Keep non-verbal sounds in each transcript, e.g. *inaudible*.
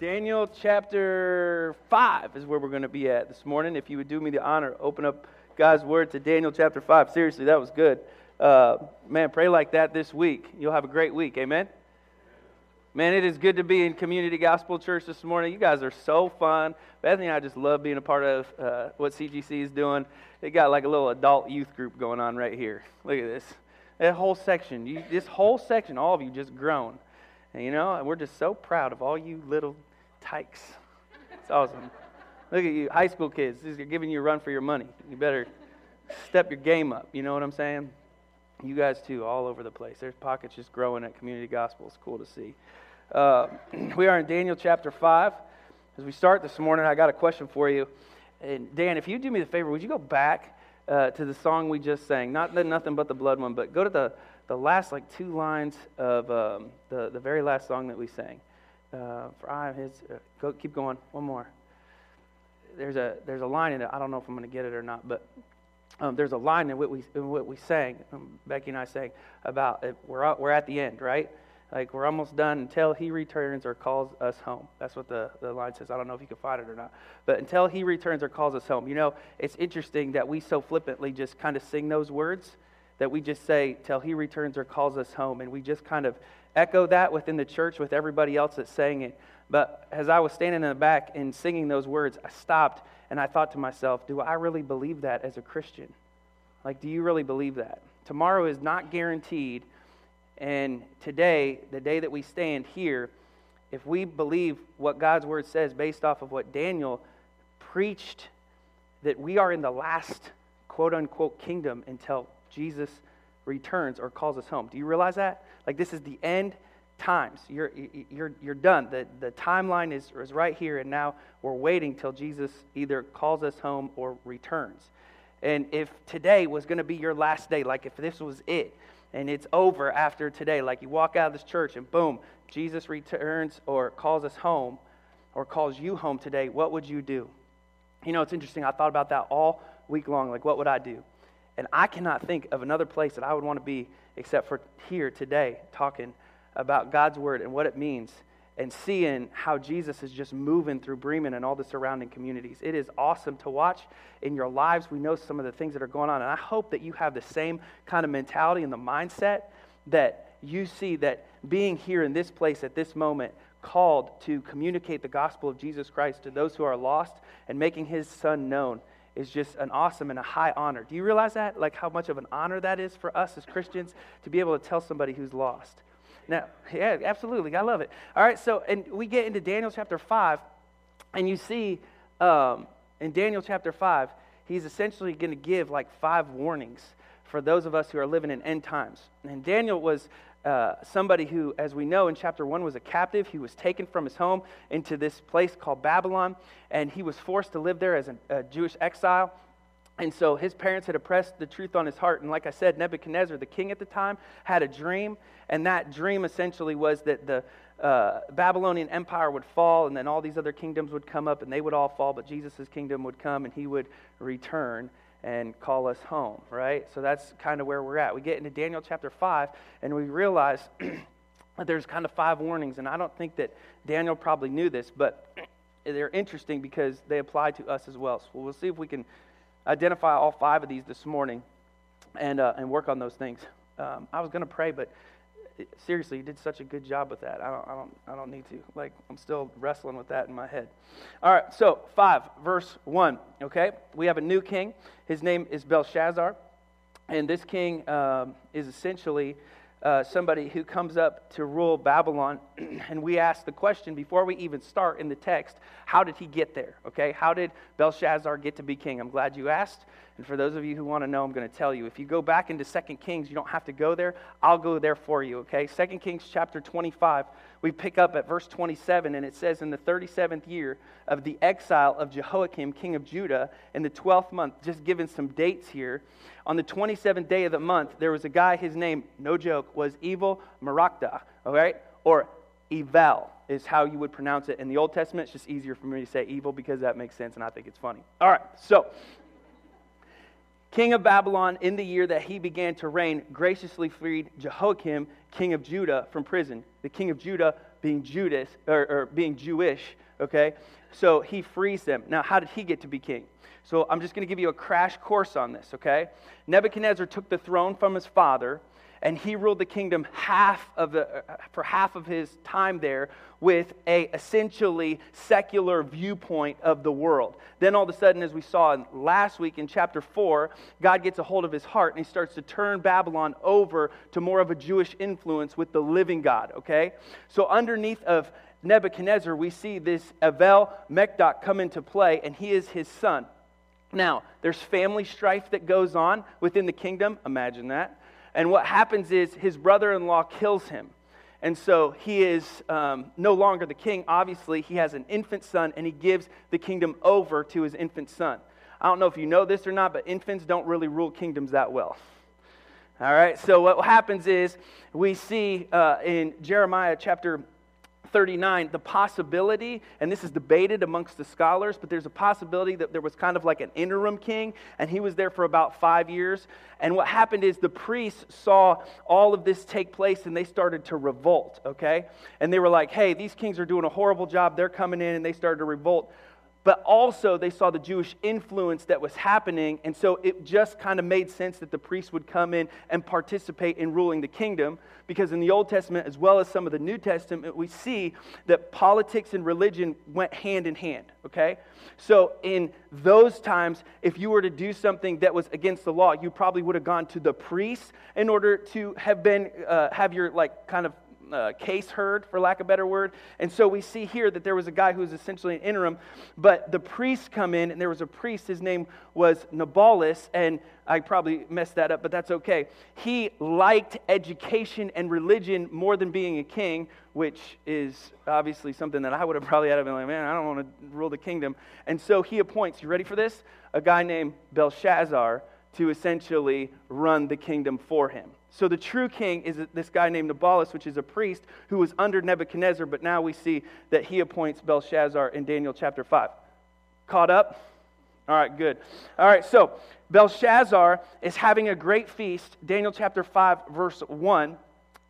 Daniel chapter 5 is where we're going to be at this morning. If you would do me the honor, open up God's word to Daniel chapter 5. Seriously, that was good. Uh, man, pray like that this week. You'll have a great week. Amen. Man, it is good to be in Community Gospel Church this morning. You guys are so fun. Bethany and I just love being a part of uh, what CGC is doing. They got like a little adult youth group going on right here. Look at this. That whole section, you, this whole section, all of you just grown. And you know, and we're just so proud of all you little tykes. It's awesome. Look at you, high school kids. They're giving you a run for your money. You better step your game up. You know what I'm saying? You guys, too, all over the place. There's pockets just growing at Community Gospel. It's cool to see. Uh, *clears throat* we are in Daniel chapter 5. As we start this morning, I got a question for you. And Dan, if you do me the favor, would you go back uh, to the song we just sang? Not the Nothing But the Blood one, but go to the, the last like two lines of um, the, the very last song that we sang. Uh, for I his, uh, go, keep going. One more. There's a there's a line in it. I don't know if I'm going to get it or not, but um, there's a line in what we in what we sang. Um, Becky and I sang about it. we're we're at the end, right? Like we're almost done until he returns or calls us home. That's what the, the line says. I don't know if you can find it or not. But until he returns or calls us home. You know, it's interesting that we so flippantly just kind of sing those words that we just say, till he returns or calls us home. And we just kind of echo that within the church with everybody else that's saying it. But as I was standing in the back and singing those words, I stopped and I thought to myself, do I really believe that as a Christian? Like, do you really believe that? Tomorrow is not guaranteed. And today, the day that we stand here, if we believe what God's word says based off of what Daniel preached, that we are in the last quote unquote kingdom until Jesus returns or calls us home. Do you realize that? Like, this is the end times. You're, you're, you're done. The, the timeline is, is right here, and now we're waiting till Jesus either calls us home or returns. And if today was going to be your last day, like if this was it, and it's over after today, like you walk out of this church and boom, Jesus returns or calls us home or calls you home today, what would you do? You know, it's interesting. I thought about that all week long. Like, what would I do? And I cannot think of another place that I would want to be except for here today, talking about God's word and what it means and seeing how Jesus is just moving through Bremen and all the surrounding communities. It is awesome to watch in your lives. We know some of the things that are going on, and I hope that you have the same kind of mentality and the mindset that you see that being here in this place at this moment called to communicate the gospel of Jesus Christ to those who are lost and making his son known is just an awesome and a high honor. Do you realize that? Like how much of an honor that is for us as Christians to be able to tell somebody who's lost. Now, yeah, absolutely. I love it. All right, so, and we get into Daniel chapter 5, and you see um, in Daniel chapter 5, he's essentially going to give like five warnings for those of us who are living in end times. And Daniel was uh, somebody who, as we know in chapter 1, was a captive. He was taken from his home into this place called Babylon, and he was forced to live there as a, a Jewish exile. And so his parents had oppressed the truth on his heart. And like I said, Nebuchadnezzar, the king at the time, had a dream. And that dream essentially was that the uh, Babylonian Empire would fall, and then all these other kingdoms would come up, and they would all fall, but Jesus' kingdom would come, and he would return and call us home, right? So that's kind of where we're at. We get into Daniel chapter 5, and we realize *clears throat* that there's kind of five warnings. And I don't think that Daniel probably knew this, but *clears throat* they're interesting because they apply to us as well. So we'll see if we can identify all five of these this morning and, uh, and work on those things. Um, I was going to pray, but seriously, you did such a good job with that. I don't, I don't, I don't need to. Like, I'm still wrestling with that in my head. All right, so 5, verse 1, okay? We have a new king. His name is Belshazzar. And this king um, is essentially uh, somebody who comes up to rule Babylon. *clears throat* and we ask the question before we even start in the text how did he get there? Okay, how did Belshazzar get to be king? I'm glad you asked. And for those of you who want to know, I'm going to tell you. If you go back into 2 Kings, you don't have to go there. I'll go there for you, okay? 2 Kings chapter 25, we pick up at verse 27, and it says, In the 37th year of the exile of Jehoiakim, king of Judah, in the 12th month, just giving some dates here, on the 27th day of the month, there was a guy, his name, no joke, was Evil Merodach, all right? Or Evel is how you would pronounce it. In the Old Testament, it's just easier for me to say evil because that makes sense and I think it's funny. All right, so king of Babylon, in the year that he began to reign, graciously freed Jehoiakim, king of Judah, from prison. The king of Judah being Judas or, or being Jewish, okay? So he frees them. Now, how did he get to be king? So I'm just going to give you a crash course on this, okay? Nebuchadnezzar took the throne from his father and he ruled the kingdom half of the, for half of his time there with a essentially secular viewpoint of the world. Then all of a sudden, as we saw last week in chapter 4, God gets a hold of his heart and he starts to turn Babylon over to more of a Jewish influence with the living God, okay? So underneath of Nebuchadnezzar, we see this Evel Merodach come into play, and he is his son. Now, there's family strife that goes on within the kingdom. Imagine that. And what happens is his brother in law kills him. And so he is um, no longer the king. Obviously, he has an infant son, and he gives the kingdom over to his infant son. I don't know if you know this or not, but infants don't really rule kingdoms that well. All right, so what happens is we see uh, in Jeremiah chapter 39 the possibility, and this is debated amongst the scholars, but there's a possibility that there was kind of like an interim king, and he was there for about five years. And what happened is the priests saw all of this take place and they started to revolt, okay? And they were like, hey, these kings are doing a horrible job. They're coming in, and they started to revolt but also they saw the Jewish influence that was happening, and so it just kind of made sense that the priests would come in and participate in ruling the kingdom. Because in the Old Testament, as well as some of the New Testament, we see that politics and religion went hand in hand, okay? So in those times, if you were to do something that was against the law, you probably would have gone to the priests in order to have been, uh, have your, like, kind of uh, case heard, for lack of a better word. And so we see here that there was a guy who was essentially an interim, but the priests come in, and there was a priest, his name was Nabalus, and I probably messed that up, but that's okay. He liked education and religion more than being a king, which is obviously something that I would have probably had been like, man, I don't want to rule the kingdom. And so he appoints, you ready for this? A guy named Belshazzar to essentially run the kingdom for him. So the true king is this guy named Nabalus, which is a priest who was under Nebuchadnezzar, but now we see that he appoints Belshazzar in Daniel chapter 5. Caught up? All right, good. All right, so Belshazzar is having a great feast, Daniel chapter 5, verse 1,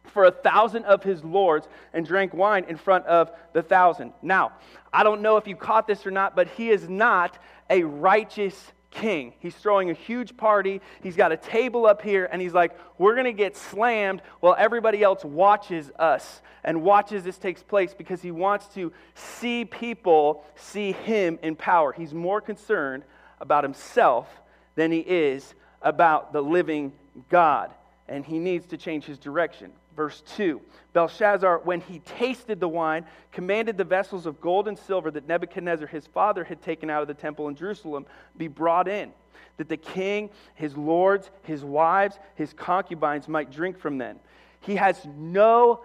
for a thousand of his lords and drank wine in front of the thousand. Now, I don't know if you caught this or not, but he is not a righteous king. He's throwing a huge party. He's got a table up here, and he's like, We're going to get slammed while everybody else watches us and watches this takes place because he wants to see people see him in power. He's more concerned about himself than he is about the living God, and he needs to change his direction. Verse 2 Belshazzar, when he tasted the wine, commanded the vessels of gold and silver that Nebuchadnezzar his father had taken out of the temple in Jerusalem be brought in, that the king, his lords, his wives, his concubines might drink from them. He has no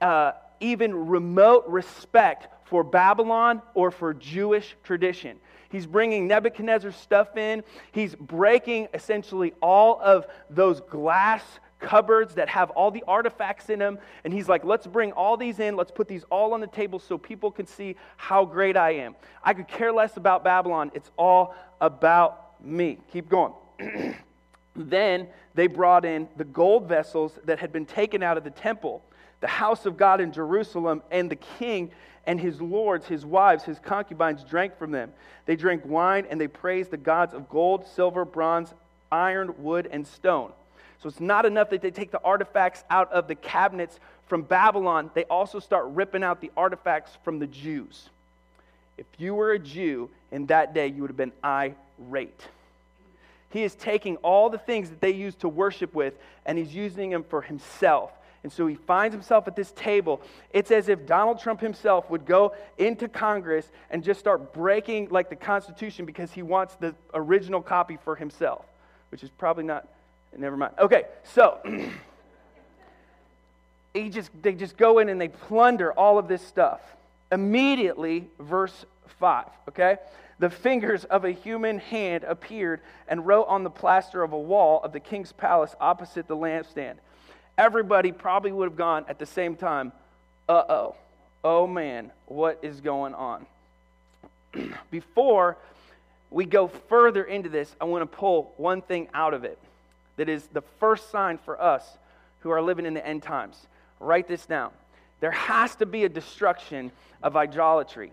uh, even remote respect for Babylon or for Jewish tradition. He's bringing Nebuchadnezzar's stuff in. He's breaking essentially all of those glass cupboards that have all the artifacts in them. And he's like, let's bring all these in. Let's put these all on the table so people can see how great I am. I could care less about Babylon. It's all about me. Keep going. *clears throat* then they brought in the gold vessels that had been taken out of the temple, the house of God in Jerusalem, and the king and his lords, his wives, his concubines drank from them. They drank wine and they praised the gods of gold, silver, bronze, iron, wood, and stone. So it's not enough that they take the artifacts out of the cabinets from Babylon, they also start ripping out the artifacts from the Jews. If you were a Jew in that day, you would have been irate. He is taking all the things that they used to worship with and he's using them for himself. And so he finds himself at this table. It's as if Donald Trump himself would go into Congress and just start breaking like the Constitution because he wants the original copy for himself, which is probably not, never mind. Okay, so *clears throat* he just, they just go in and they plunder all of this stuff. Immediately, verse 5, okay? The fingers of a human hand appeared and wrote on the plaster of a wall of the king's palace opposite the lampstand. Everybody probably would have gone at the same time, uh oh, oh man, what is going on? *clears throat* Before we go further into this, I want to pull one thing out of it that is the first sign for us who are living in the end times. Write this down. There has to be a destruction of idolatry.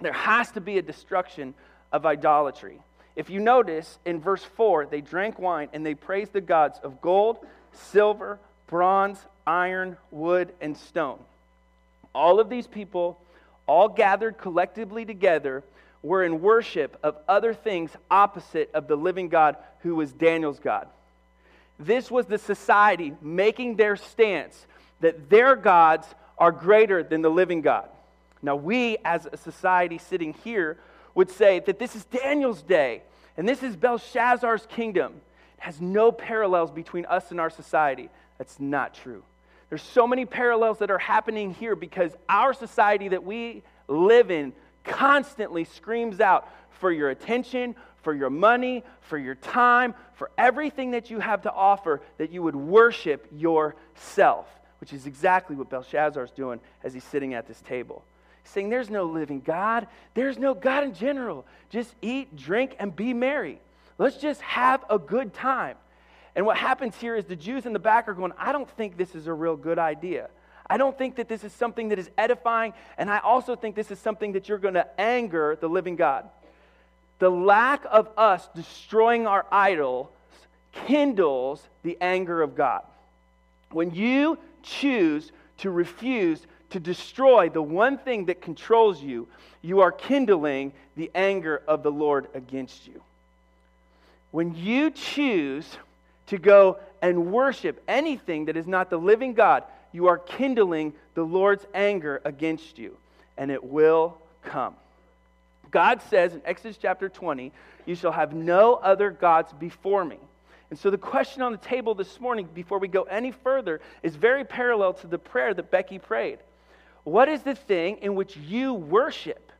There has to be a destruction of idolatry. If you notice in verse 4, they drank wine and they praised the gods of gold, silver, bronze, iron, wood, and stone. All of these people, all gathered collectively together, were in worship of other things opposite of the living God who was Daniel's God. This was the society making their stance that their gods are greater than the living God. Now, we as a society sitting here would say that this is Daniel's day and this is Belshazzar's kingdom. It has no parallels between us and our society. That's not true. There's so many parallels that are happening here because our society that we live in constantly screams out for your attention, for your money, for your time, for everything that you have to offer, that you would worship yourself which is exactly what Belshazzar is doing as he's sitting at this table. He's saying, There's no living God. There's no God in general. Just eat, drink, and be merry. Let's just have a good time. And what happens here is the Jews in the back are going, I don't think this is a real good idea. I don't think that this is something that is edifying, and I also think this is something that you're going to anger the living God. The lack of us destroying our idols kindles the anger of God. When you choose to refuse to destroy the one thing that controls you, you are kindling the anger of the Lord against you. When you choose to go and worship anything that is not the living God, you are kindling the Lord's anger against you, and it will come. God says in Exodus chapter 20, You shall have no other gods before me. And so the question on the table this morning, before we go any further, is very parallel to the prayer that Becky prayed. What is the thing in which you worship?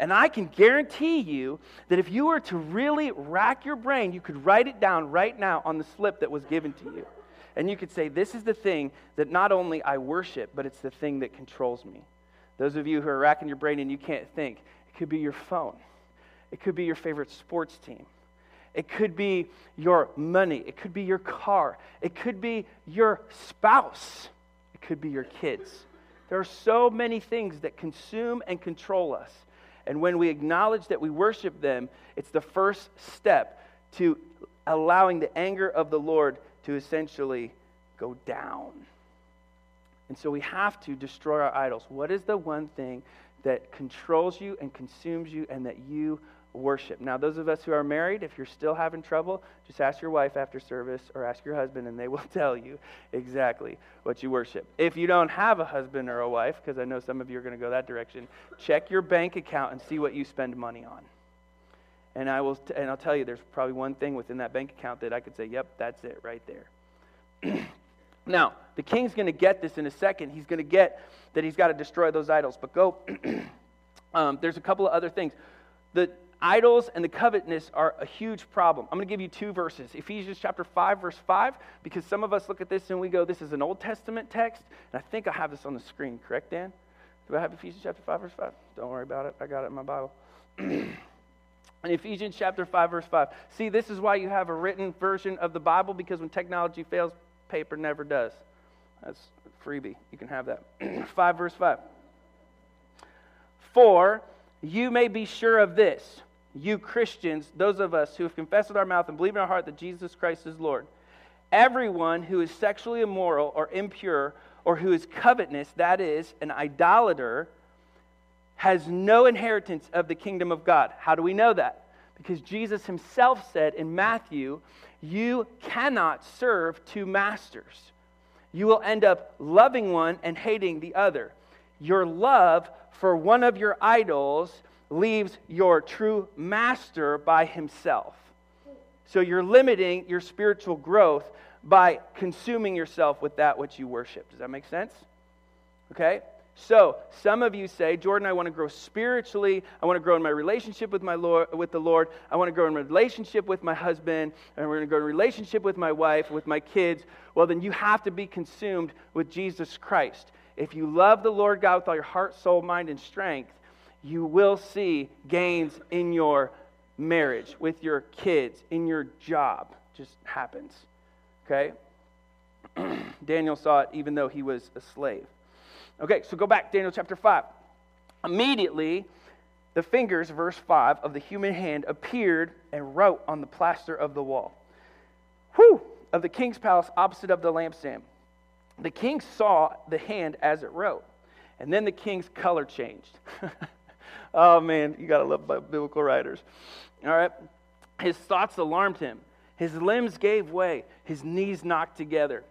And I can guarantee you that if you were to really rack your brain, you could write it down right now on the slip that was given to you. And you could say, This is the thing that not only I worship, but it's the thing that controls me. Those of you who are racking your brain and you can't think, could be your phone, it could be your favorite sports team, it could be your money. It could be your car. It could be your spouse. It could be your kids. There are so many things that consume and control us. And when we acknowledge that we worship them, it's the first step to allowing the anger of the Lord to essentially go down. And so we have to destroy our idols. What is the one thing that controls you and consumes you and that you worship. Now, those of us who are married, if you're still having trouble, just ask your wife after service or ask your husband, and they *laughs* will tell you exactly what you worship. If you don't have a husband or a wife, because I know some of you are going to go that direction, check your bank account and see what you spend money on. And I will, t- and I'll tell you, there's probably one thing within that bank account that I could say, "Yep, that's it right there." *clears throat* now, the king's going to get this in a second. He's going to get that he's got to destroy those idols. But go. *clears throat* um, there's a couple of other things. The Idols and the covetousness are a huge problem. I'm going to give you two verses. Ephesians chapter 5 verse 5 because some of us look at this and we go this is an Old Testament text and I think I have this on the screen, correct Dan? Do I have Ephesians chapter 5 verse 5? Don't worry about it. I got it in my Bible. *clears throat* in Ephesians chapter 5 verse 5. See, this is why you have a written version of the Bible because when technology fails, paper never does. That's freebie. You can have that. *clears throat* 5 verse 5. For you may be sure of this you Christians, those of us who have confessed with our mouth and believe in our heart that Jesus Christ is Lord, everyone who is sexually immoral or impure or who is covetous, that is, an idolater, has no inheritance of the kingdom of God. How do we know that? Because Jesus himself said in Matthew, You cannot serve two masters. you will end up loving one and hating the other. Your love for one of your idols leaves your true master by himself. So you're limiting your spiritual growth by consuming yourself with that which you worship. Does that make sense? Okay? So, some of you say, Jordan, I want to grow spiritually. I want to grow in my relationship with, my Lord, with the Lord. I want to grow in relationship with my husband. And we're going to grow in relationship with my wife, with my kids. Well, then you have to be consumed with Jesus Christ. If you love the Lord God with all your heart, soul, mind, and strength, you will see gains in your marriage, with your kids, in your job. Just happens. Okay? *clears throat* Daniel saw it even though he was a slave. Okay, so go back, Daniel chapter 5. Immediately, the fingers, verse 5, of the human hand appeared and wrote on the plaster of the wall. Whew! Of the king's palace opposite of the lampstand. The king saw the hand as it wrote, and then the king's color changed. *laughs* oh man, you gotta love biblical writers. All right, his thoughts alarmed him. His limbs gave way, his knees knocked together.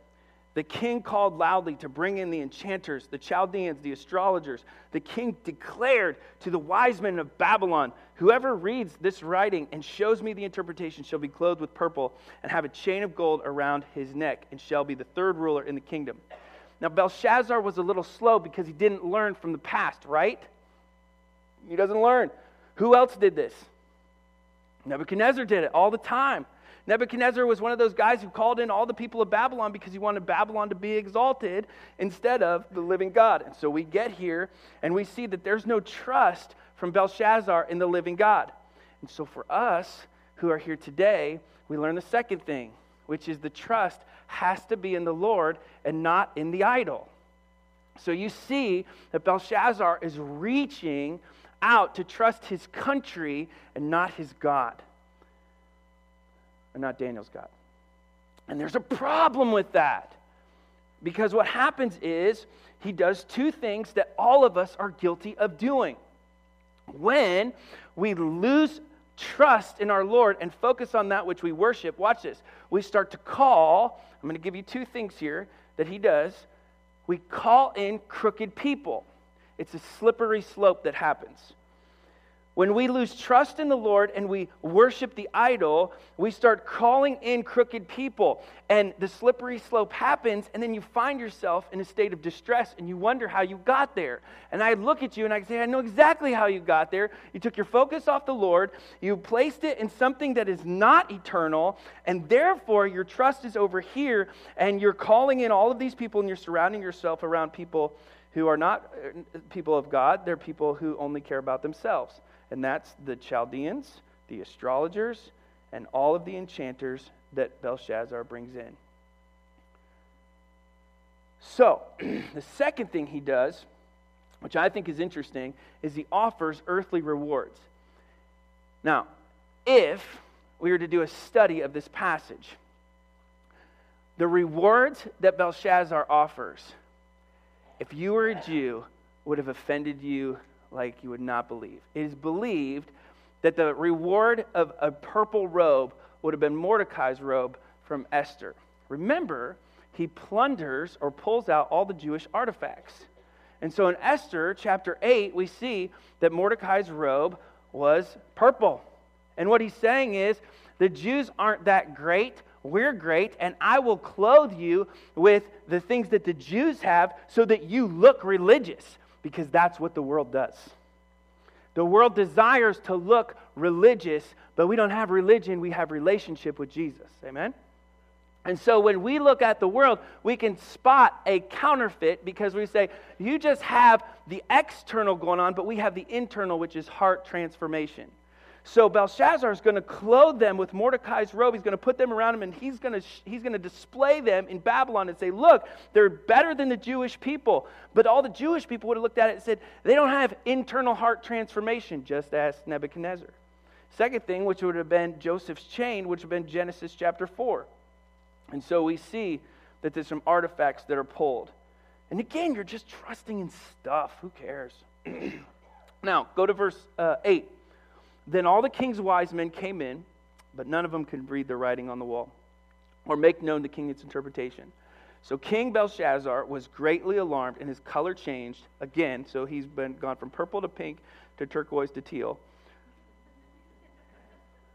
The king called loudly to bring in the enchanters, the Chaldeans, the astrologers. The king declared to the wise men of Babylon Whoever reads this writing and shows me the interpretation shall be clothed with purple and have a chain of gold around his neck and shall be the third ruler in the kingdom. Now, Belshazzar was a little slow because he didn't learn from the past, right? He doesn't learn. Who else did this? Nebuchadnezzar did it all the time. Nebuchadnezzar was one of those guys who called in all the people of Babylon because he wanted Babylon to be exalted instead of the living God. And so we get here and we see that there's no trust from Belshazzar in the living God. And so for us who are here today, we learn the second thing, which is the trust has to be in the Lord and not in the idol. So you see that Belshazzar is reaching out to trust his country and not his God and not Daniel's God. And there's a problem with that. Because what happens is he does two things that all of us are guilty of doing. When we lose trust in our Lord and focus on that which we worship, watch this. We start to call, I'm going to give you two things here that he does. We call in crooked people. It's a slippery slope that happens. When we lose trust in the Lord and we worship the idol, we start calling in crooked people. And the slippery slope happens, and then you find yourself in a state of distress and you wonder how you got there. And I look at you and I say, I know exactly how you got there. You took your focus off the Lord, you placed it in something that is not eternal, and therefore your trust is over here, and you're calling in all of these people and you're surrounding yourself around people who are not uh, people of God, they're people who only care about themselves and that's the Chaldeans, the astrologers, and all of the enchanters that Belshazzar brings in. So, *clears throat* the second thing he does, which I think is interesting, is he offers earthly rewards. Now, if we were to do a study of this passage, the rewards that Belshazzar offers, if you were a Jew, would have offended you like you would not believe. It is believed that the reward of a purple robe would have been Mordecai's robe from Esther. Remember, he plunders or pulls out all the Jewish artifacts. And so in Esther chapter 8, we see that Mordecai's robe was purple. And what he's saying is, the Jews aren't that great. We're great, and I will clothe you with the things that the Jews have so that you look religious because that's what the world does. The world desires to look religious, but we don't have religion, we have relationship with Jesus. Amen? And so when we look at the world, we can spot a counterfeit because we say, you just have the external going on, but we have the internal, which is heart transformation. So Belshazzar is going to clothe them with Mordecai's robe. He's going to put them around him and he's going to, he's going to display them in Babylon and say, Look, they're better than the Jewish people. But all the Jewish people would have looked at it and said, They don't have internal heart transformation, just as Nebuchadnezzar. Second thing, which would have been Joseph's chain, which would have been Genesis chapter 4. And so we see that there's some artifacts that are pulled. And again, you're just trusting in stuff. Who cares? *clears throat* now, go to verse uh, 8. Then all the king's wise men came in, but none of them could read the writing on the wall or make known the king its interpretation. So King Belshazzar was greatly alarmed, and his color changed again. So he's been gone from purple to pink to turquoise to teal.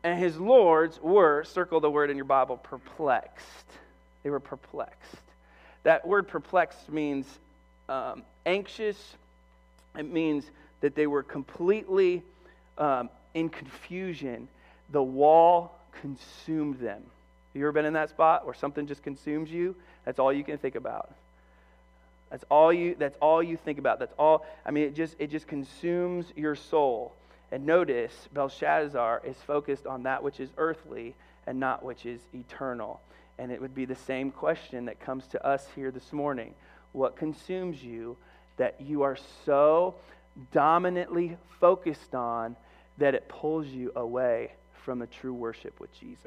And his lords were, circle the word in your Bible, perplexed. They were perplexed. That word perplexed means um, anxious, it means that they were completely um, in confusion. The wall consumed them. Have you ever been in that spot where something just consumes you? That's all you can think about. That's all you that's all you think about. That's all I mean it just it just consumes your soul. And notice Belshazzar is focused on that which is earthly and not which is eternal. And it would be the same question that comes to us here this morning. What consumes you that you are so dominantly focused on that it pulls you away from a true worship with Jesus?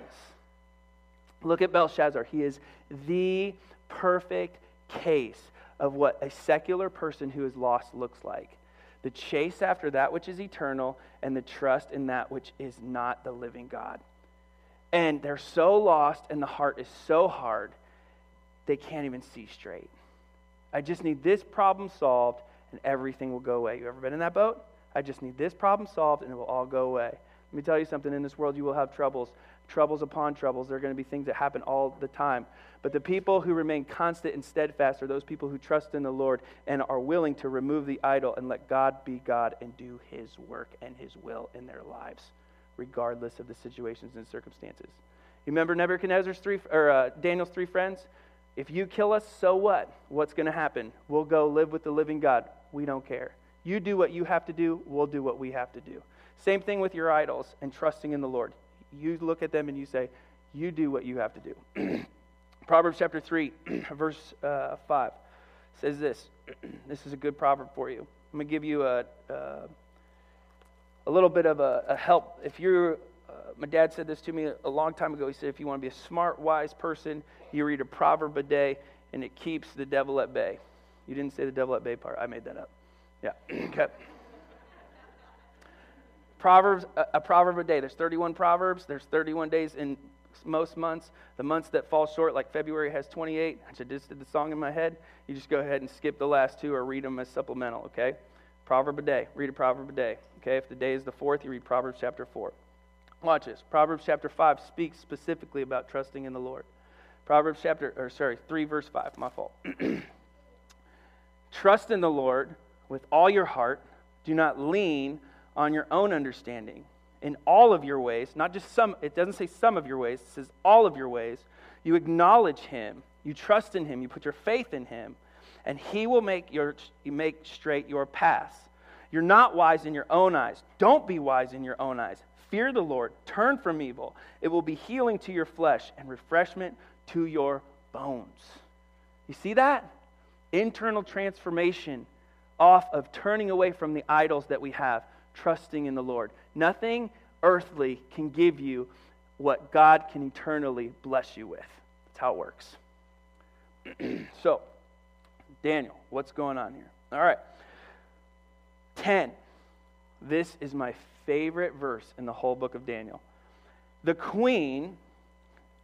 Look at Belshazzar. He is the perfect case of what a secular person who is lost looks like the chase after that which is eternal and the trust in that which is not the living God. And they're so lost, and the heart is so hard, they can't even see straight. I just need this problem solved, and everything will go away. You ever been in that boat? I just need this problem solved, and it will all go away. Let me tell you something in this world, you will have troubles troubles upon troubles. There are going to be things that happen all the time. But the people who remain constant and steadfast are those people who trust in the Lord and are willing to remove the idol and let God be God and do his work and his will in their lives, regardless of the situations and circumstances. You remember Nebuchadnezzar's three, or uh, Daniel's three friends? If you kill us, so what? What's going to happen? We'll go live with the living God. We don't care. You do what you have to do, we'll do what we have to do. Same thing with your idols and trusting in the Lord you look at them and you say, You do what you have to do. *clears throat* Proverbs chapter 3, *clears throat* verse uh, 5 says this. *clears throat* this is a good proverb for you. I'm going to give you a, uh, a little bit of a, a help. If you're, uh, my dad said this to me a long time ago. He said, if you want to be a smart, wise person, you read a proverb a day, and it keeps the devil at bay. You didn't say the devil at bay part. I made that up. Yeah. *clears throat* okay. Proverbs, a, a proverb a day. There's 31 proverbs. There's 31 days in most months. The months that fall short, like February, has 28. I just did the song in my head. You just go ahead and skip the last two or read them as supplemental, okay? Proverb a day. Read a proverb a day. Okay, if the day is the fourth, you read Proverbs chapter 4. Watch this. Proverbs chapter 5 speaks specifically about trusting in the Lord. Proverbs chapter, or sorry, 3 verse 5, my fault. *clears throat* Trust in the Lord with all your heart. Do not lean on your own understanding. In all of your ways, not just some, it doesn't say some of your ways, it says all of your ways. You acknowledge Him, you trust in Him, you put your faith in Him, and He will make, your, make straight your paths. You're not wise in your own eyes. Don't be wise in your own eyes. Fear the Lord, turn from evil. It will be healing to your flesh and refreshment to your bones. You see that? Internal transformation off of turning away from the idols that we have trusting in the Lord. Nothing earthly can give you what God can eternally bless you with. That's how it works. *clears throat* so, Daniel, what's going on here? All right. 10. This is my favorite verse in the whole book of Daniel. The queen,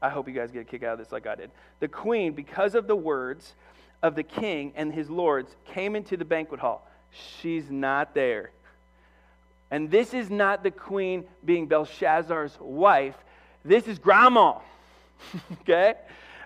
I hope you guys get a kick out of this like I did. The queen, because of the words of the king and his lords, came into the banquet hall. She's not there. And this is not the queen being Belshazzar's wife. This is grandma. *laughs* okay?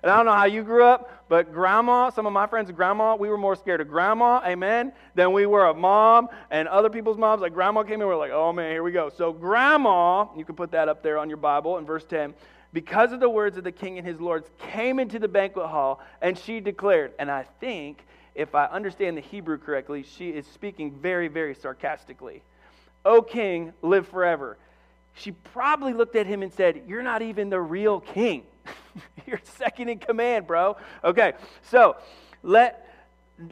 And I don't know how you grew up, but grandma, some of my friends' grandma, we were more scared of grandma, amen, than we were of mom and other people's moms. Like grandma came in, we are like, oh man, here we go. So grandma, you can put that up there on your Bible in verse 10, because of the words of the king and his lords, came into the banquet hall and she declared, and I think, if I understand the Hebrew correctly, she is speaking very, very sarcastically. O king, live forever. She probably looked at him and said, You're not even the real king. *laughs* You're second in command, bro. Okay, so let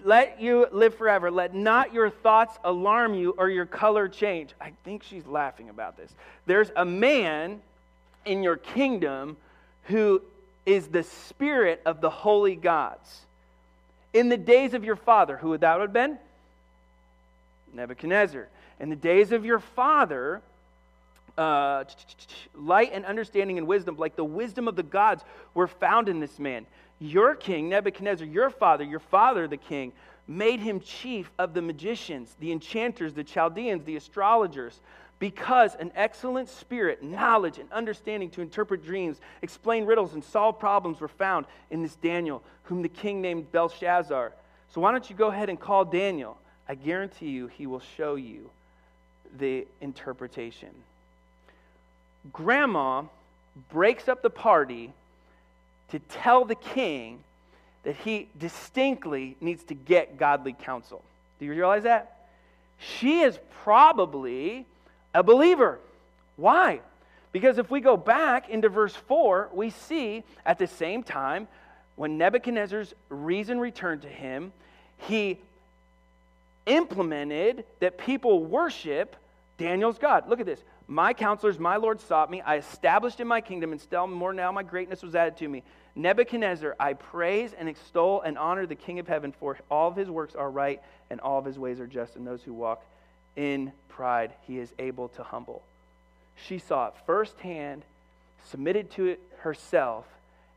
let you live forever. Let not your thoughts alarm you or your color change. I think she's laughing about this. There's a man in your kingdom who is the spirit of the holy gods. In the days of your father, who would that have been? Nebuchadnezzar. In the days of your father, uh, light and understanding and wisdom, like the wisdom of the gods, were found in this man. Your king, Nebuchadnezzar, your father, your father, the king, made him chief of the magicians, the enchanters, the Chaldeans, the astrologers, because an excellent spirit, knowledge, and understanding to interpret dreams, explain riddles, and solve problems were found in this Daniel, whom the king named Belteshazzar. So why don't you go ahead and call Daniel? I guarantee you he will show you the interpretation. Grandma breaks up the party to tell the king that he distinctly needs to get godly counsel. Do you realize that? She is probably a believer. Why? Because if we go back into verse 4, we see at the same time when Nebuchadnezzar's reason returned to him, he implemented that people worship Daniel's God. Look at this. My counselors, my Lord sought me. I established in my kingdom, and still more now my greatness was added to me. Nebuchadnezzar, I praise and extol and honor the King of heaven, for all of his works are right, and all of his ways are just, and those who walk in pride he is able to humble. She saw it firsthand, submitted to it herself,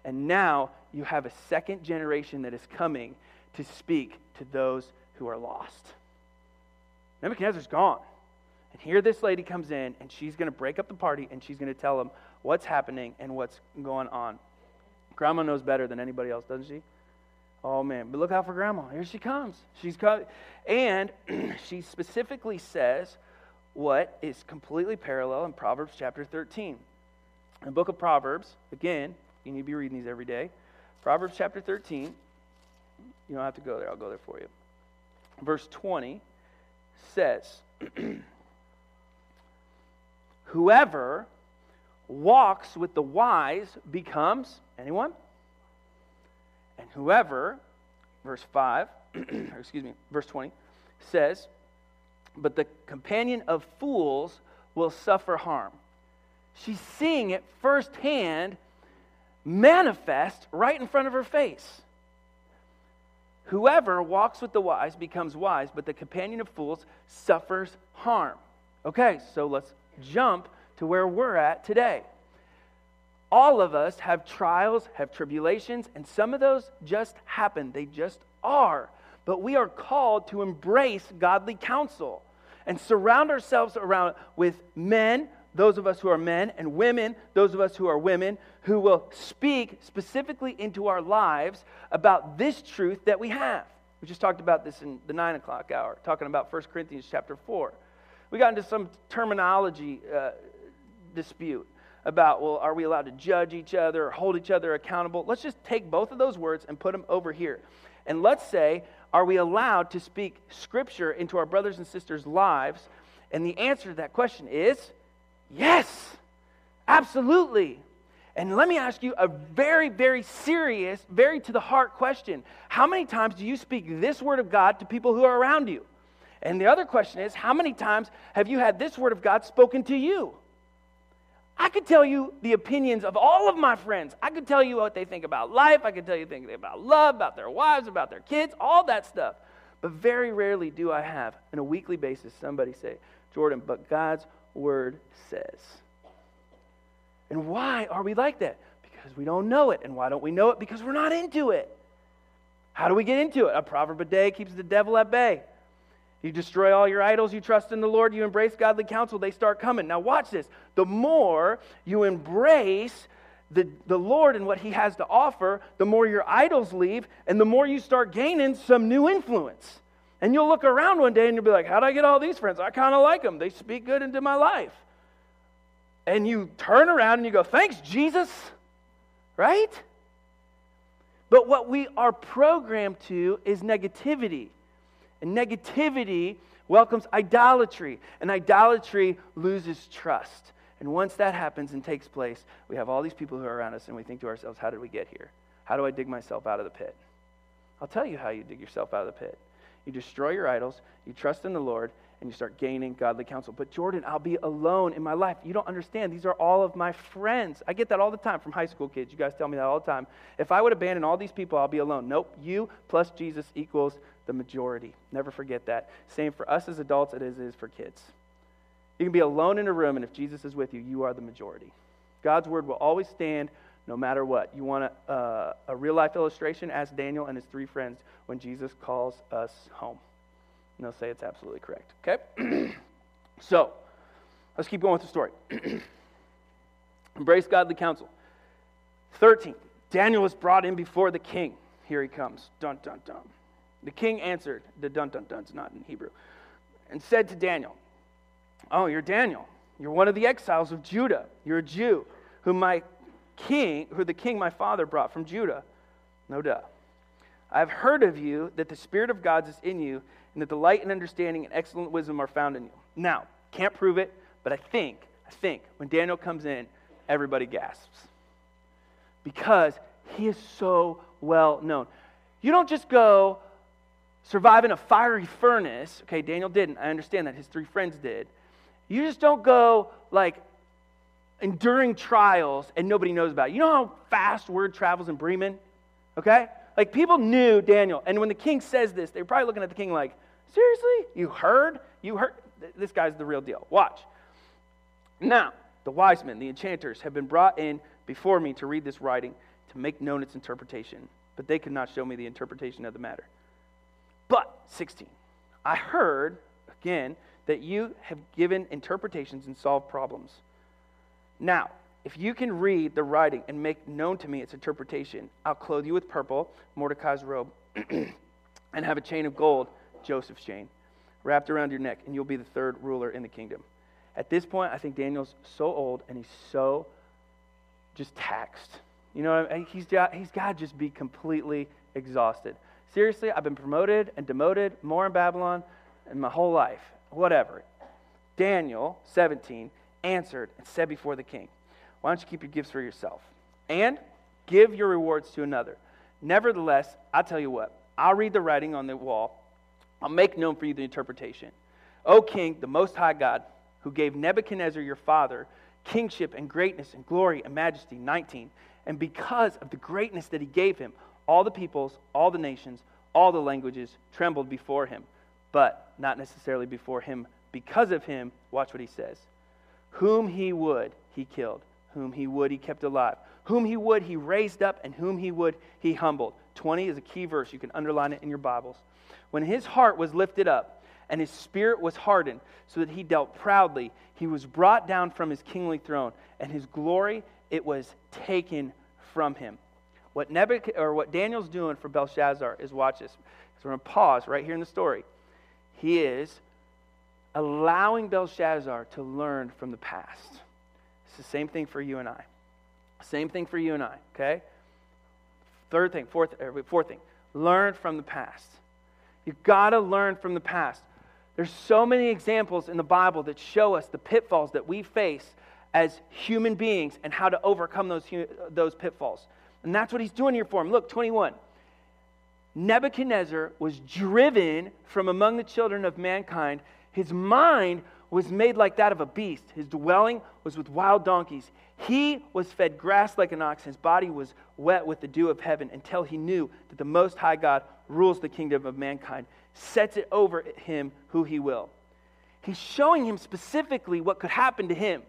and now you have a second generation that is coming to speak to those who are lost. Nebuchadnezzar's gone. And here this lady comes in, and she's going to break up the party, and she's going to tell them what's happening and what's going on. Grandma knows better than anybody else, doesn't she? Oh man, but look out for grandma. Here she comes. She's coming. And *clears throat* she specifically says what is completely parallel in Proverbs chapter 13. In the book of Proverbs, again, you need to be reading these every day. Proverbs chapter 13. You don't have to go there, I'll go there for you. Verse 20 says, *clears throat* Whoever walks with the wise becomes, anyone? And whoever, verse 5, *clears throat* excuse me, verse 20, says, But the companion of fools will suffer harm. She's seeing it firsthand manifest right in front of her face. Whoever walks with the wise becomes wise, but the companion of fools suffers harm. Okay, so let's jump to where we're at today. All of us have trials, have tribulations, and some of those just happen. They just are. But we are called to embrace godly counsel and surround ourselves around with men, those of us who are men, and women, those of us who are women, who will speak specifically into our lives about this truth that we have. We just talked about this in the nine o'clock hour, talking about 1 Corinthians chapter 4. We got into some terminology uh, dispute about, well, are we allowed to judge each other or hold each other accountable? Let's just take both of those words and put them over here. And let's say, are we allowed to speak scripture into our brothers and sisters' lives? And the answer to that question is yes, absolutely. And let me ask you a very, very serious, very to the heart question. How many times do you speak this word of God to people who are around you? And the other question is, how many times have you had this word of God spoken to you? I could tell you the opinions of all of my friends. I could tell you what they think about life. I could tell you things about love, about their wives, about their kids, all that stuff. But very rarely do I have, on a weekly basis, somebody say, Jordan, but God's word says. And why are we like that? Because we don't know it. And why don't we know it? Because we're not into it. How do we get into it? A proverb a day keeps the devil at bay. You destroy all your idols, you trust in the Lord, you embrace godly counsel, they start coming. Now, watch this. The more you embrace the, the Lord and what He has to offer, the more your idols leave, and the more you start gaining some new influence. And you'll look around one day and you'll be like, How'd I get all these friends? I kind of like them. They speak good into my life. And you turn around and you go, Thanks, Jesus. Right? But what we are programmed to is negativity. And negativity welcomes idolatry, and idolatry loses trust. And once that happens and takes place, we have all these people who are around us, and we think to ourselves, how did we get here? How do I dig myself out of the pit? I'll tell you how you dig yourself out of the pit. You destroy your idols, you trust in the Lord, and you start gaining godly counsel. But Jordan, I'll be alone in my life. You don't understand. These are all of my friends. I get that all the time from high school kids. You guys tell me that all the time. If I would abandon all these people, I'll be alone. Nope. You plus Jesus equals the majority. Never forget that. Same for us as adults, is, it is for kids. You can be alone in a room, and if Jesus is with you, you are the majority. God's word will always stand no matter what. You want a, uh, a real life illustration? Ask Daniel and his three friends when Jesus calls us home. And they'll say it's absolutely correct. Okay? *clears throat* so, let's keep going with the story. *clears throat* Embrace godly counsel. 13. Daniel was brought in before the king. Here he comes. Dun, dun, dun. The king answered, the dun, dun, dun's not in Hebrew, and said to Daniel, Oh, you're Daniel. You're one of the exiles of Judah. You're a Jew, whom my king, who the king my father brought from Judah. No duh. I've heard of you that the Spirit of God is in you, and that the light and understanding and excellent wisdom are found in you. Now, can't prove it, but I think, I think when Daniel comes in, everybody gasps. Because he is so well known. You don't just go survive in a fiery furnace. Okay, Daniel didn't. I understand that. His three friends did. You just don't go like enduring trials and nobody knows about it. You know how fast word travels in Bremen? Okay? Like people knew Daniel. And when the king says this, they're probably looking at the king like, seriously? You heard? You heard? This guy's the real deal. Watch. Now, the wise men, the enchanters, have been brought in before me to read this writing, to make known its interpretation. But they could not show me the interpretation of the matter. But, 16, I heard, again, that you have given interpretations and solved problems. Now, if you can read the writing and make known to me its interpretation, I'll clothe you with purple, Mordecai's robe, *clears throat* and have a chain of gold, Joseph's chain, wrapped around your neck, and you'll be the third ruler in the kingdom. At this point, I think Daniel's so old and he's so just taxed. You know, he's got, he's got to just be completely exhausted. Seriously, I've been promoted and demoted more in Babylon in my whole life. Whatever. Daniel, 17, answered and said before the king, Why don't you keep your gifts for yourself? And give your rewards to another. Nevertheless, I'll tell you what, I'll read the writing on the wall. I'll make known for you the interpretation. O king, the most high God, who gave Nebuchadnezzar your father kingship and greatness and glory and majesty, 19. And because of the greatness that he gave him, all the peoples, all the nations, all the languages trembled before him, but not necessarily before him. Because of him, watch what he says. Whom he would, he killed. Whom he would, he kept alive. Whom he would, he raised up, and whom he would, he humbled. 20 is a key verse. You can underline it in your Bibles. When his heart was lifted up, and his spirit was hardened, so that he dealt proudly, he was brought down from his kingly throne, and his glory, it was taken from him. What, Nebuch- or what Daniel's doing for Belshazzar is watch this. So we're going to pause right here in the story. He is allowing Belshazzar to learn from the past. It's the same thing for you and I. Same thing for you and I, okay? Third thing, fourth, er, fourth thing, learn from the past. You've got to learn from the past. There's so many examples in the Bible that show us the pitfalls that we face as human beings and how to overcome those, those pitfalls. And that's what he's doing here for him. Look, 21. Nebuchadnezzar was driven from among the children of mankind. His mind was made like that of a beast. His dwelling was with wild donkeys. He was fed grass like an ox. His body was wet with the dew of heaven until he knew that the Most High God rules the kingdom of mankind, sets it over him who he will. He's showing him specifically what could happen to him.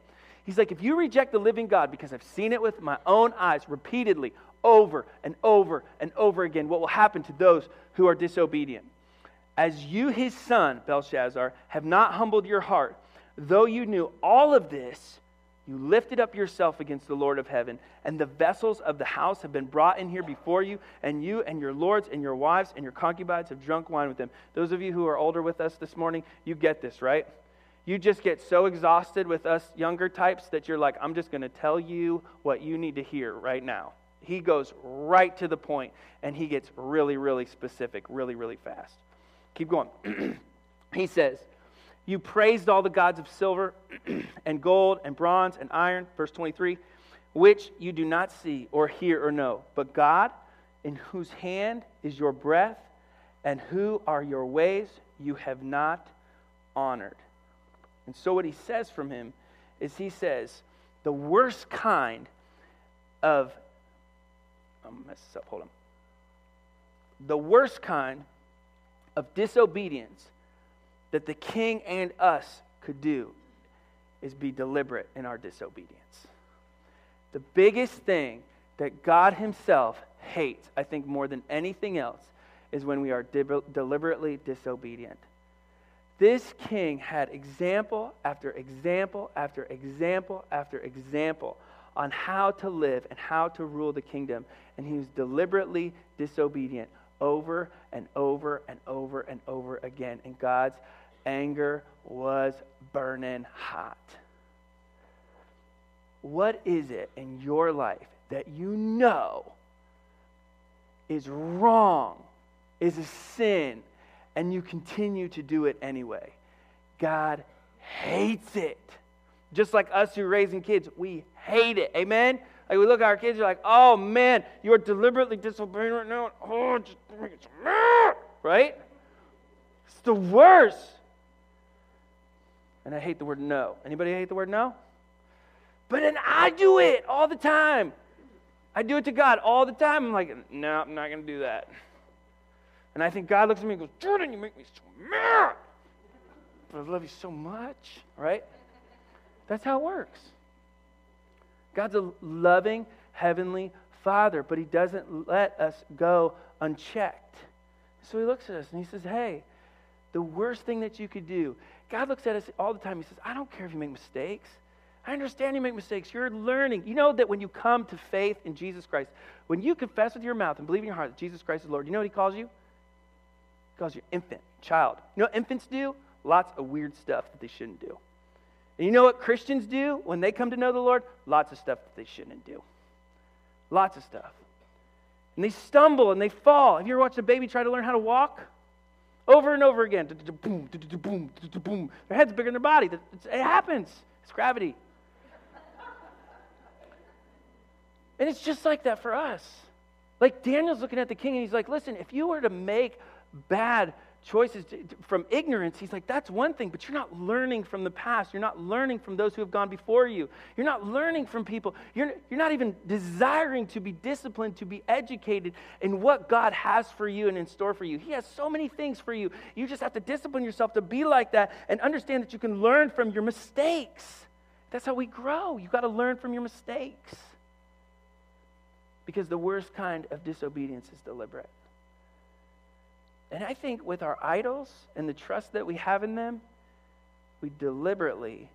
He's like, if you reject the living God, because I've seen it with my own eyes repeatedly, over and over and over again, what will happen to those who are disobedient? As you, his son, Belshazzar, have not humbled your heart, though you knew all of this, you lifted up yourself against the Lord of heaven, and the vessels of the house have been brought in here before you, and you and your lords and your wives and your concubines have drunk wine with them. Those of you who are older with us this morning, you get this, right? You just get so exhausted with us younger types that you're like, I'm just going to tell you what you need to hear right now. He goes right to the point, and he gets really, really specific, really, really fast. Keep going. *clears throat* he says, you praised all the gods of silver *clears throat* and gold and bronze and iron, verse 23, which you do not see or hear or know. But God, in whose hand is your breath, and who are your ways, you have not honored. And so, what he says from him is he says, the worst kind of, I'm mess this up, hold on. The worst kind of disobedience that the king and us could do is be deliberate in our disobedience. The biggest thing that God Himself hates, I think more than anything else, is when we are de- deliberately disobedient. This king had example after example after example after example on how to live and how to rule the kingdom, and he was deliberately disobedient over and over and over and over again. And God's anger was burning hot. What is it in your life that you know is wrong, is a sin, and you continue to do it anyway? God hates it. Just like us who are raising kids, we hate it. Amen? Like we look at our kids, you're like, oh man, you are deliberately disobeying right now. Oh, just right? It's the worst. And I hate the word no. Anybody hate the word no? But then I do it all the time. I do it to God all the time. I'm like, no, I'm not going to do that. And I think God looks at me and goes, Jordan, you make me so mad. But I love you so much, right? That's how it works. God's a loving, heavenly Father, but He doesn't let us go unchecked. So He looks at us and He says, Hey, the worst thing that you could do, God looks at us all the time. He says, I don't care if you make mistakes. I understand you make mistakes. You're learning. You know that when you come to faith in Jesus Christ, when you confess with your mouth and believe in your heart that Jesus Christ is Lord, you know what He calls you? He calls you infant, child. You know what infants do? Lots of weird stuff that they shouldn't do. And you know what Christians do when they come to know the Lord? Lots of stuff that they shouldn't do. Lots of stuff. And they stumble and they fall. Have you ever watched a baby try to learn how to walk? Over and over again. Boom, boom, boom. Their head's bigger than their body. It happens. It's gravity. And it's just like that for us. Like Daniel's looking at the king and he's like, listen, if you were to make bad choices from ignorance, he's like, that's one thing, but you're not learning from the past. You're not learning from those who have gone before you. You're not learning from people. You're, you're not even desiring to be disciplined, to be educated in what God has for you and in store for you. He has so many things for you. You just have to discipline yourself to be like that and understand that you can learn from your mistakes. That's how we grow. You've got to learn from your mistakes. Because the worst kind of disobedience is deliberate. And I think with our idols and the trust that we have in them, we deliberately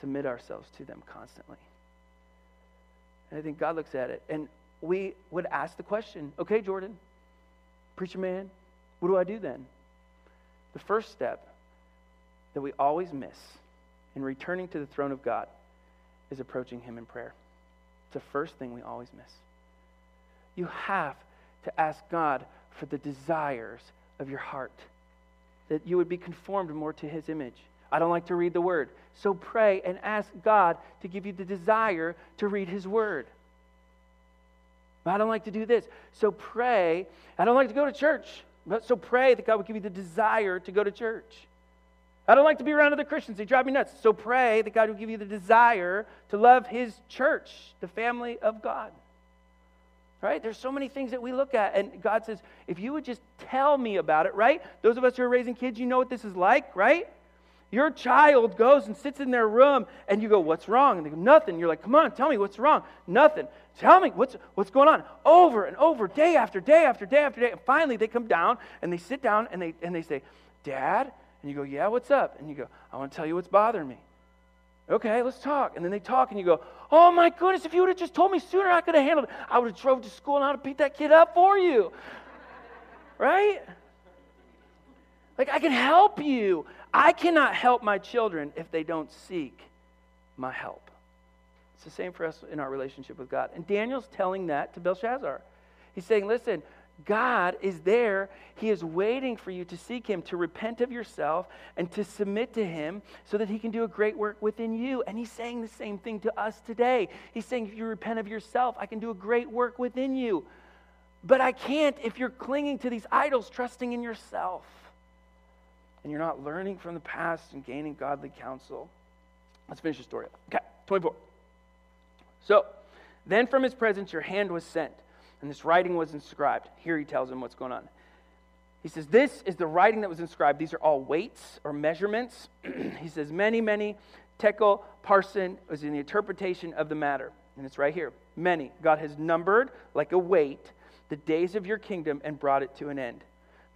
submit ourselves to them constantly. And I think God looks at it. And we would ask the question okay, Jordan, preacher man, what do I do then? The first step that we always miss in returning to the throne of God is approaching Him in prayer. It's the first thing we always miss. You have to ask God for the desires of your heart, that you would be conformed more to his image. I don't like to read the word. So pray and ask God to give you the desire to read his word. I don't like to do this. So pray. I don't like to go to church. But so pray that God would give you the desire to go to church. I don't like to be around other Christians. They drive me nuts. So pray that God will give you the desire to love his church, the family of God. Right? There's so many things that we look at, and God says, if you would just tell me about it, right? Those of us who are raising kids, you know what this is like, right? Your child goes and sits in their room, and you go, What's wrong? And they go, Nothing. You're like, Come on, tell me what's wrong. Nothing. Tell me what's, what's going on. Over and over, day after day after day after day. And finally, they come down and they sit down and they, and they say, Dad? And you go, Yeah, what's up? And you go, I want to tell you what's bothering me. Okay, let's talk. And then they talk, and you go, Oh my goodness, if you would have just told me sooner, I could have handled it. I would have drove to school and I'd have beat that kid up for you. right? Like, I can help you. I cannot help my children if they don't seek my help. It's the same for us in our relationship with God. And Daniel's telling that to Belshazzar. He's saying, Listen, God is there. He is waiting for you to seek Him, to repent of yourself, and to submit to Him so that He can do a great work within you. And He's saying the same thing to us today. He's saying, if you repent of yourself, I can do a great work within you. But I can't if you're clinging to these idols, trusting in yourself. And you're not learning from the past and gaining godly counsel. Let's finish the story. Okay, 24. So, then from his presence your hand was sent and this writing was inscribed. Here he tells him what's going on. He says, This is the writing that was inscribed. These are all weights or measurements. *clears throat* he says, Mene, mene, tekel parsin is in the interpretation of the matter. And it's right here. Mene. God has numbered like a weight the days of your kingdom and brought it to an end.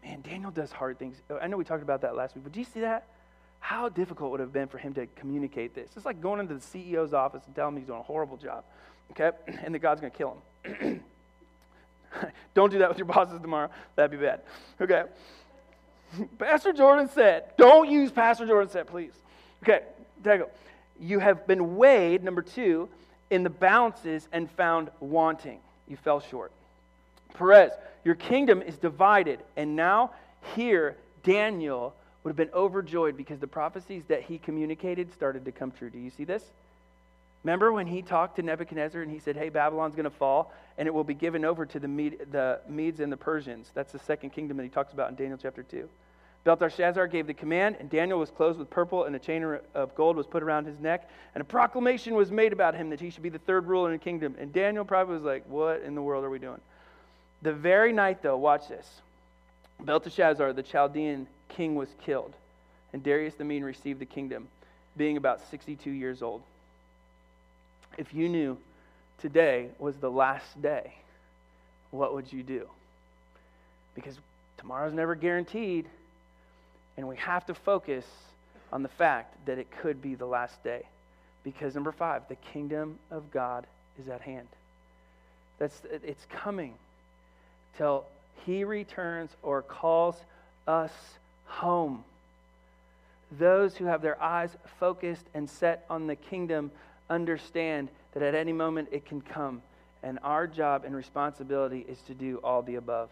Man, Daniel does hard things. Oh, I know we talked about that last week, but do you see that? How difficult it would have been for him to communicate this? It's like going into the CEO's office and telling him he's doing a horrible job, okay? *clears throat* And that God's going to kill him. *clears throat* *laughs* Don't do that with your bosses tomorrow. That'd be bad. Okay. *laughs* Pastor Jordan said, don't use Pastor Jordan said, please. Okay, Dago. You have been weighed, number two, in the balances and found wanting. You fell short. Peres, your kingdom is divided. And now, here, Daniel would have been overjoyed because the prophecies that he communicated started to come true. Do you see this? Remember when he talked to Nebuchadnezzar and he said, Hey, Babylon's going to fall and it will be given over to the, Med- the Medes and the Persians. That's the second kingdom that he talks about in Daniel chapter 2. Belteshazzar gave the command, and Daniel was clothed with purple, and a chain of gold was put around his neck, and a proclamation was made about him that he should be the third ruler in the kingdom. And Daniel probably was like, What in the world are we doing? The very night, though, watch this Belteshazzar, the Chaldean king, was killed, and Darius the Mede received the kingdom, being about 62 years old. If you knew today was the last day, what would you do? Because tomorrow's never guaranteed, and we have to focus on the fact that it could be the last day. Because number five, the kingdom of God is at hand. That's it's coming till he returns or calls us home. Those who have their eyes focused and set on the kingdom understand that at any moment it can come. And our job and responsibility is to do all the above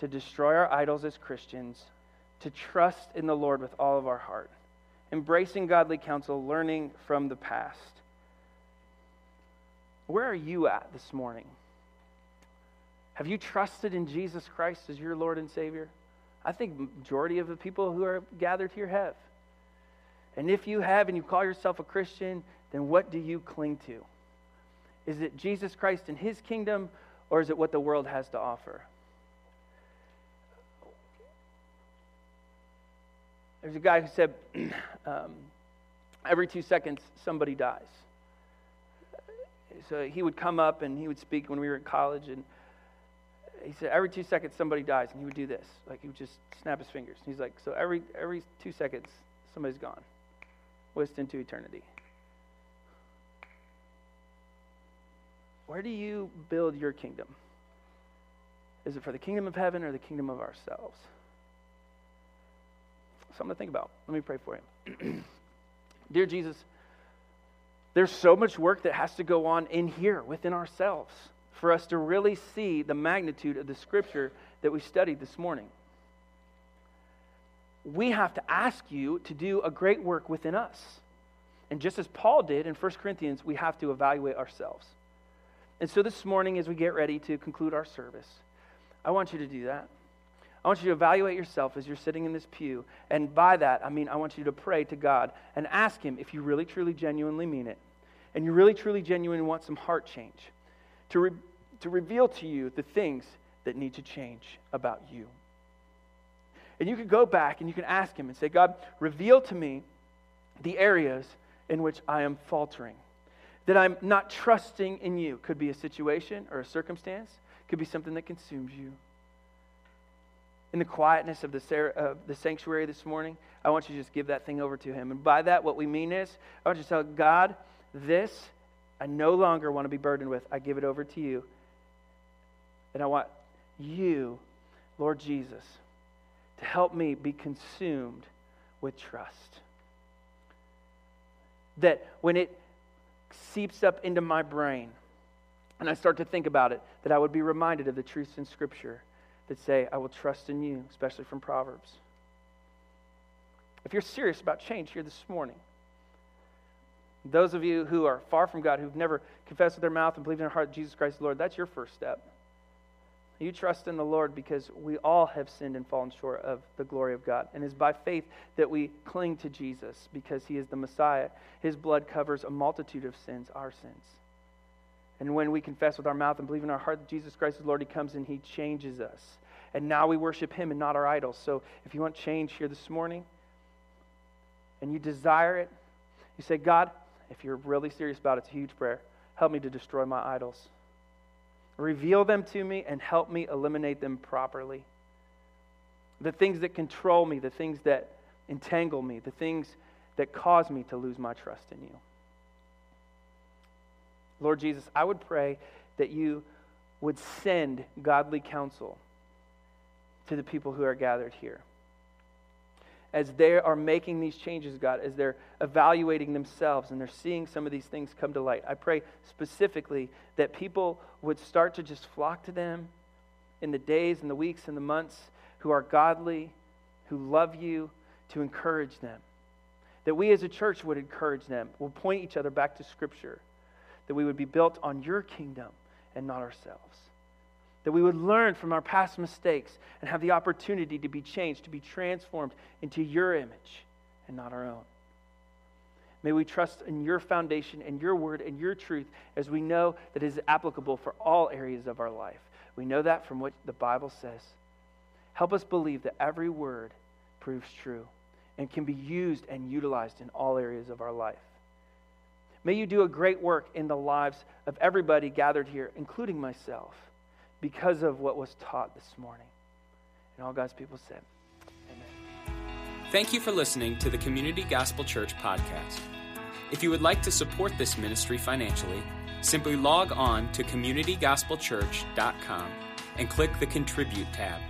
to destroy our idols as Christians, to trust in the Lord with all of our heart, embracing godly counsel, learning from the past. Where are you at this morning? Have you trusted in Jesus Christ as your Lord and Savior? I think majority of the people who are gathered here have. And if you have and you call yourself a Christian, then what do you cling to? Is it Jesus Christ and his kingdom, or is it what the world has to offer? There's a guy who said *clears throat* um, every two seconds somebody dies. So he would come up and he would speak when we were in college, and he said every two seconds somebody dies, and he would do this, like he would just snap his fingers. he's like, so every every two seconds somebody's gone, whisked into eternity. Where do you build your kingdom? Is it for the kingdom of heaven or the kingdom of ourselves? Something to think about. Let me pray for you. *clears throat* Dear Jesus, there's so much work that has to go on in here within ourselves for us to really see the magnitude of the scripture that we studied this morning. We have to ask you to do a great work within us. And just as Paul did in 1 Corinthians, we have to evaluate ourselves. And so this morning, as we get ready to conclude our service, I want you to do that. I want you to evaluate yourself as you're sitting in this pew. And by that, I mean, I want you to pray to God and ask Him if you really, truly, genuinely mean it. And you really, truly, genuinely want some heart change to, re- to reveal to you the things that need to change about you. And you can go back and you can ask Him and say, God, reveal to me the areas in which I am faltering that I'm not trusting in you. Could be a situation or a circumstance, could be something that consumes you. In the quietness of the, sanctuary this morning, I want you to just give that thing over to Him. And by that, what we mean is, I want you to tell God, this I no longer want to be burdened with. I give it over to you. And I want you, Lord Jesus, to help me be consumed with trust. That when it seeps up into my brain and I start to think about it, that I would be reminded of the truths in Scripture that say, I will trust in you, especially from Proverbs. If you're serious about change here this morning, those of you who are far from God, who've never confessed with their mouth and believed in their heart Jesus Christ the Lord, that's your first step. You trust in the Lord because we all have sinned and fallen short of the glory of God. And it's by faith that we cling to Jesus because he is the Messiah. His blood covers a multitude of sins, our sins. And when we confess with our mouth and believe in our heart that Jesus Christ is Lord, he comes and he changes us. And now we worship him and not our idols. So if you want change here this morning and you desire it, You say, God, if you're really serious about it, it's a huge prayer. Help me to destroy my idols. Reveal them to me and help me eliminate them properly. The things that control me, the things that entangle me, the things that cause me to lose my trust in you. Lord Jesus, I would pray that you would send godly counsel to the people who are gathered here. As they are making these changes, God, as they're evaluating themselves and they're seeing some of these things come to light, I pray specifically that people would start to just flock to them in the days and the weeks and the months who are godly, who love you, to encourage them. That we as a church would encourage them, we'll point each other back to Scripture that we would be built on your kingdom and not ourselves. That we would learn from our past mistakes and have the opportunity to be changed, to be transformed into your image and not our own. May we trust in your foundation and your word and your truth as we know that it is applicable for all areas of our life. We know that from what the Bible says. Help us believe that every word proves true and can be used and utilized in all areas of our life. May you do a great work in the lives of everybody gathered here, including myself, because of what was taught this morning. And all God's people said, Amen. Thank you for listening to the Community Gospel Church podcast. If you would like to support this ministry financially, simply log on to communitygospelchurch.com and click the Contribute tab.